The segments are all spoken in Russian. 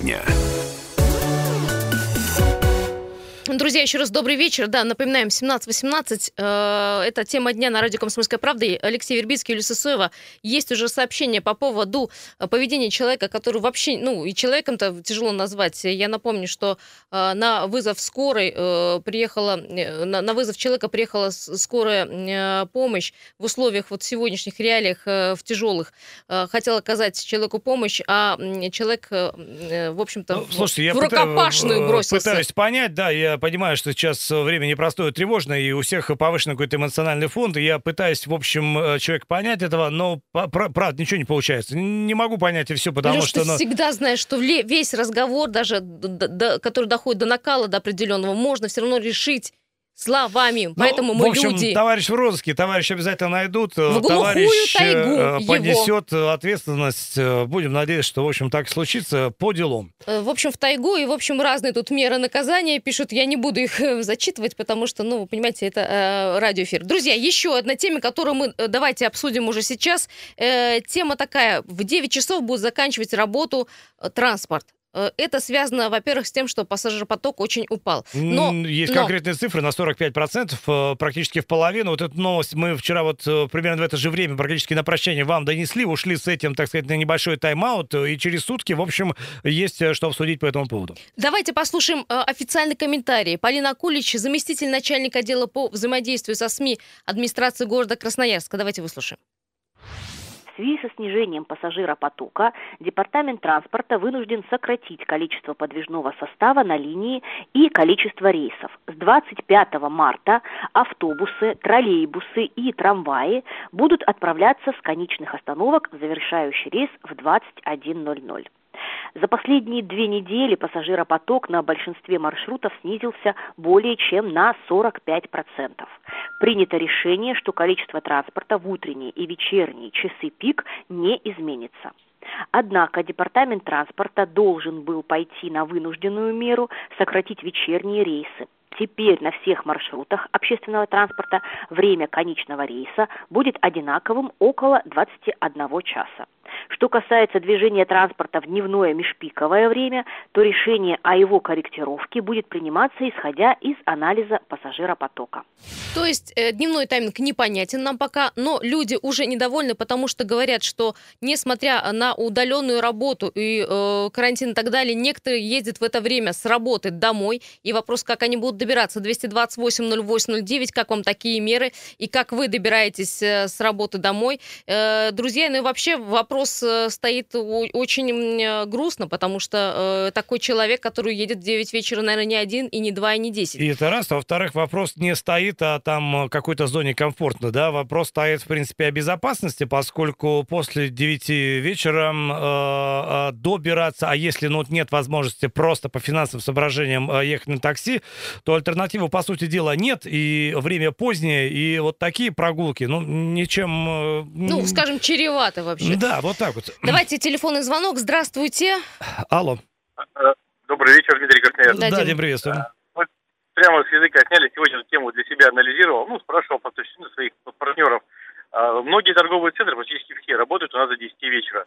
дня. Друзья, еще раз добрый вечер. Да, напоминаем, 17.18. Э, это тема дня на радио «Комсомольская правда». Алексей Вербицкий, Юлия Сысоева. Есть уже сообщение по поводу э, поведения человека, который вообще, ну, и человеком-то тяжело назвать. Я напомню, что э, на вызов скорой приехала, на вызов человека приехала скорая помощь в условиях вот сегодняшних реалиях в тяжелых. Хотел оказать человеку помощь, а человек, в общем-то, ну, слушайте, в рукопашную бросился. Пытаюсь понять, да, я понимаю, что сейчас время непростое, тревожное, и у всех повышенный какой-то эмоциональный фонд, и я пытаюсь, в общем, э, человек понять этого, но, правда, ничего не получается. Не могу понять и все, потому Илюш, что... ты ну... всегда знаешь, что весь разговор, даже который доходит до накала, до определенного, можно все равно решить словами. Ну, Поэтому мы в общем, люди. товарищ в розыске, товарищ обязательно найдут. В товарищ тайгу э, понесет его. ответственность. Э, будем надеяться, что, в общем, так и случится по делам. Э, в общем, в тайгу и, в общем, разные тут меры наказания пишут. Я не буду их зачитывать, потому что, ну, вы понимаете, это э, радиоэфир. Друзья, еще одна тема, которую мы давайте обсудим уже сейчас. Э, тема такая. В 9 часов будет заканчивать работу транспорт. Э, это связано, во-первых, с тем, что пассажиропоток очень упал. Но, Есть но... конкретные цифры на 45%, э, практически в половину. Вот эту новость мы вчера вот э, примерно в это же время практически на прощание вам донесли, ушли с этим, так сказать, на небольшой тайм-аут, и через сутки, в общем, есть что обсудить по этому поводу. Давайте послушаем официальный комментарий. Полина Кулич, заместитель начальника отдела по взаимодействию со СМИ администрации города Красноярска. Давайте выслушаем связи со снижением пассажиропотока Департамент транспорта вынужден сократить количество подвижного состава на линии и количество рейсов. С 25 марта автобусы, троллейбусы и трамваи будут отправляться с конечных остановок завершающий рейс в 21.00. За последние две недели пассажиропоток на большинстве маршрутов снизился более чем на 45%. Принято решение, что количество транспорта в утренние и вечерние часы пик не изменится. Однако Департамент транспорта должен был пойти на вынужденную меру сократить вечерние рейсы. Теперь на всех маршрутах общественного транспорта время конечного рейса будет одинаковым около 21 часа. Что касается движения транспорта в дневное межпиковое время, то решение о его корректировке будет приниматься исходя из анализа пассажиропотока. То есть э, дневной тайминг непонятен нам пока, но люди уже недовольны, потому что говорят, что несмотря на удаленную работу и э, карантин и так далее, некоторые ездят в это время с работы домой. И вопрос, как они будут добираться 228-08-09, как вам такие меры и как вы добираетесь э, с работы домой. Э, друзья, ну и вообще вопрос Э, стоит очень э, грустно, потому что э, такой человек, который едет в 9 вечера, наверное, не один, и не два, и не 10. И это раз. А во-вторых, вопрос не стоит о там какой-то зоне комфортно, да, вопрос стоит, в принципе, о безопасности, поскольку после 9 вечера э, добираться, а если ну, нет возможности просто по финансовым соображениям ехать на такси, то альтернативы, по сути дела, нет, и время позднее, и вот такие прогулки, ну, ничем... Ну, скажем, чревато вообще. Да, вот так вот. Давайте телефонный звонок. Здравствуйте. Алло. Добрый вечер, Дмитрий Красноярский. Да, Дим, приветствую. Мы прямо с языка сняли, сегодня эту тему для себя анализировал, ну, спрашивал по ну, своих партнеров. А, многие торговые центры, практически все, работают у нас до 10 вечера.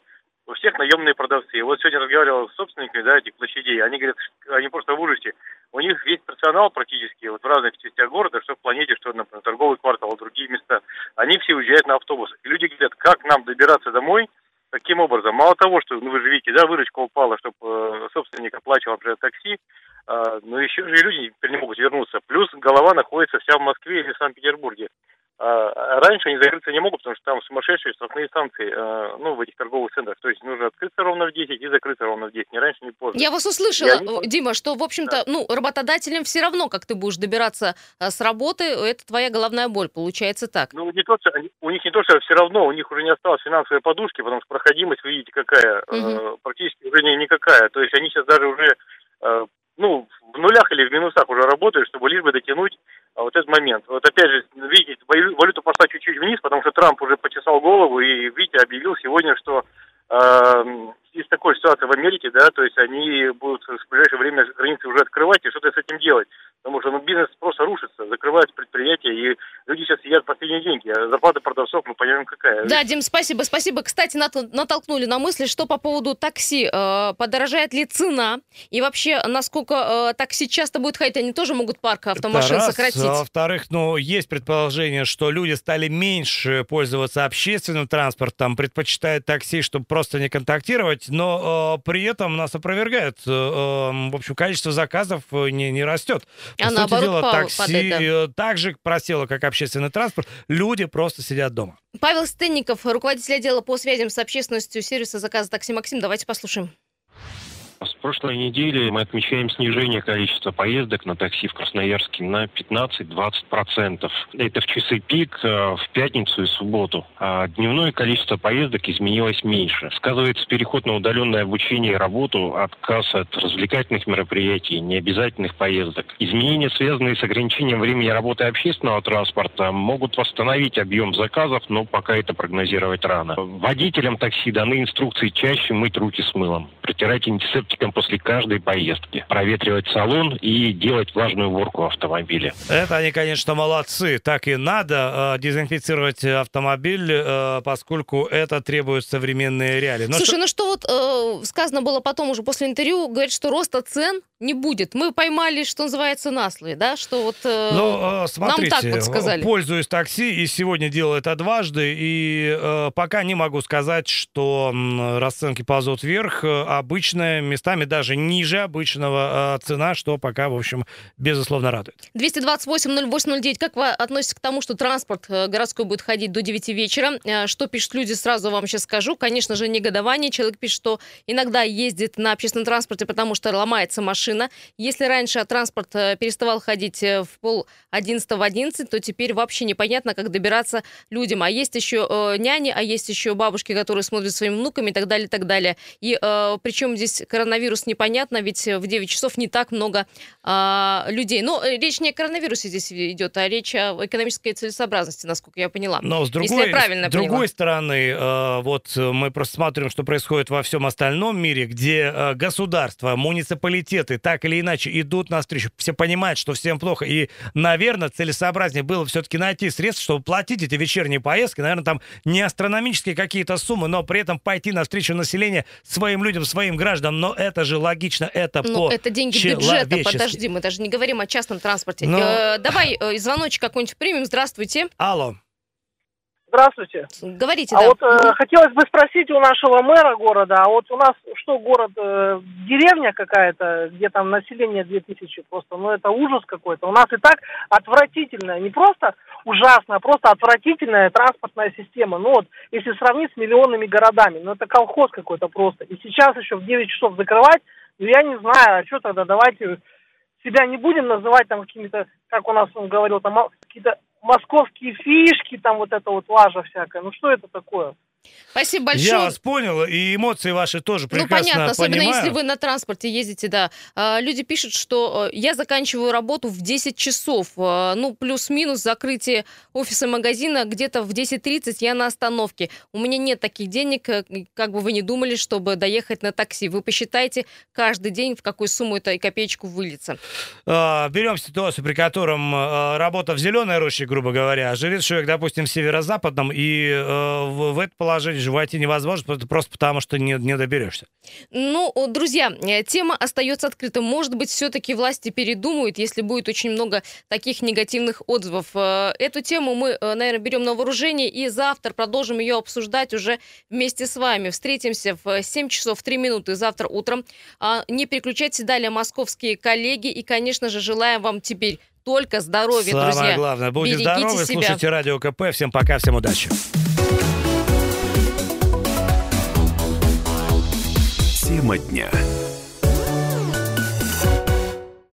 У всех наемные продавцы. Вот сегодня разговаривал с собственниками, да, этих площадей. Они говорят, они просто в ужасе. У них весь персонал практически вот в разных частях города, что в планете, что, например, торговый квартал, другие места, они все уезжают на автобус. И люди говорят, как нам добираться домой, Таким образом, мало того, что, ну вы же видите, да, выручка упала, чтобы э, собственник оплачивал, например, такси, э, но еще же люди не могут вернуться. Плюс голова находится вся в Москве или в Санкт-Петербурге. А раньше они закрыться не могут, потому что там сумасшедшие штрафные санкции, э, ну, в этих торговых центрах. То есть нужно открыться ровно в 10 и закрыться ровно в 10, ни раньше, ни позже. Я вас услышала, они... Дима, что, в общем-то, да. ну, работодателям все равно, как ты будешь добираться э, с работы, это твоя головная боль, получается так. Ну, не то, что, у них не то, что все равно, у них уже не осталось финансовой подушки, потому что проходимость, вы видите, какая, угу. э, практически уже не, никакая. То есть они сейчас даже уже, э, ну, в нулях или в минусах уже работают, чтобы лишь бы дотянуть а вот этот момент. Вот опять же, видите, валюта пошла чуть-чуть вниз, потому что Трамп уже почесал голову и, видите, объявил сегодня, что э, есть такая ситуация в Америке, да, то есть они будут в ближайшее время границы уже открывать и что-то с этим делать. Потому что ну, бизнес просто рушится, закрываются предприятия, и Люди сейчас едят последние деньги, а зарплата продавцов мы понимаем какая. Да, Дим, спасибо, спасибо. Кстати, натолкнули на мысли, что по поводу такси. Э, подорожает ли цена? И вообще, насколько э, такси часто будет ходить? Они тоже могут парк автомашин раз. сократить. А во-вторых, ну, есть предположение, что люди стали меньше пользоваться общественным транспортом, предпочитают такси, чтобы просто не контактировать, но э, при этом нас опровергают. Э, э в общем, количество заказов э, не, не растет. По а наоборот, дела, такси падает, да. Э, так же просело, как общественный общественный транспорт, люди просто сидят дома. Павел Стенников, руководитель отдела по связям с общественностью сервиса заказа такси Максим. Давайте послушаем. С прошлой недели мы отмечаем снижение количества поездок на такси в Красноярске на 15-20%. Это в часы пик, э, в пятницу и субботу. А дневное количество поездок изменилось меньше. Сказывается переход на удаленное обучение и работу, отказ от развлекательных мероприятий, необязательных поездок. Изменения, связанные с ограничением времени работы общественного транспорта, могут восстановить объем заказов, но пока это прогнозировать рано. Водителям такси даны инструкции чаще мыть руки с мылом, протирать антисептик оптикам после каждой поездки, проветривать салон и делать влажную уборку автомобиля. Это они, конечно, молодцы. Так и надо э, дезинфицировать автомобиль, э, поскольку это требует современные реалии. Но Слушай, что... ну что вот э, сказано было потом уже после интервью, говорит, что роста цен не будет. Мы поймали, что называется, наслы, да, что вот э, ну, э, смотрите, нам так вот сказали. Пользуюсь такси и сегодня делал это дважды, и э, пока не могу сказать, что э, расценки ползут вверх. Обычная местами даже ниже обычного э, цена, что пока, в общем, безусловно радует. 228-08-09. Как вы относитесь к тому, что транспорт э, городской будет ходить до 9 вечера? Э, что пишут люди, сразу вам сейчас скажу. Конечно же, негодование. Человек пишет, что иногда ездит на общественном транспорте, потому что ломается машина. Если раньше транспорт переставал ходить в пол 11 в 11, то теперь вообще непонятно, как добираться людям. А есть еще э, няни, а есть еще бабушки, которые смотрят своими внуками и так далее, и так далее. И э, причем здесь коронавирус коронавирус непонятно, ведь в 9 часов не так много а, людей. Но э, речь не о коронавирусе здесь идет, а речь о экономической целесообразности, насколько я поняла. Но с другой, если я правильно с другой стороны, э, вот мы просто смотрим, что происходит во всем остальном мире, где э, государства, муниципалитеты так или иначе идут навстречу. Все понимают, что всем плохо. И, наверное, целесообразнее было все-таки найти средства, чтобы платить эти вечерние поездки. Наверное, там не астрономические какие-то суммы, но при этом пойти навстречу населения своим людям, своим гражданам. Но это же логично, это ну, по это деньги бюджета, подожди, мы даже не говорим о частном транспорте. Но... Э, давай э, звоночек какой-нибудь примем, здравствуйте. Алло. Здравствуйте. Говорите, а да. вот э, хотелось бы спросить у нашего мэра города, а вот у нас что, город, э, деревня какая-то, где там население 2000 просто, ну это ужас какой-то. У нас и так отвратительная, не просто ужасная, а просто отвратительная транспортная система. Ну вот, если сравнить с миллионными городами, ну это колхоз какой-то просто. И сейчас еще в 9 часов закрывать, ну я не знаю, а что тогда, давайте себя не будем называть там какими-то, как у нас он говорил, там какие-то московские фишки, там вот это вот лажа всякая. Ну что это такое? Спасибо большое. Я вас понял, и эмоции ваши тоже ну, прекрасно Ну, понятно, особенно понимаю. если вы на транспорте ездите, да. А, люди пишут, что э, я заканчиваю работу в 10 часов, а, ну, плюс-минус закрытие офиса магазина где-то в 10.30 я на остановке. У меня нет таких денег, э, как бы вы ни думали, чтобы доехать на такси. Вы посчитайте каждый день, в какую сумму это и копеечку выльется. А, берем ситуацию, при котором работа в зеленой роще, грубо говоря, живет человек, допустим, в северо-западном, и в, в это положить в животе невозможно, просто потому что не, не доберешься. Ну, друзья, э, тема остается открытой. Может быть, все-таки власти передумают, если будет очень много таких негативных отзывов. Э, эту тему мы, э, наверное, берем на вооружение и завтра продолжим ее обсуждать уже вместе с вами. Встретимся в 7 часов 3 минуты завтра утром. А, не переключайтесь далее, московские коллеги. И, конечно же, желаем вам теперь только здоровья, Самое друзья. Самое главное, будьте Берегите здоровы, себя. слушайте Радио КП. Всем пока, всем удачи. Тема дня.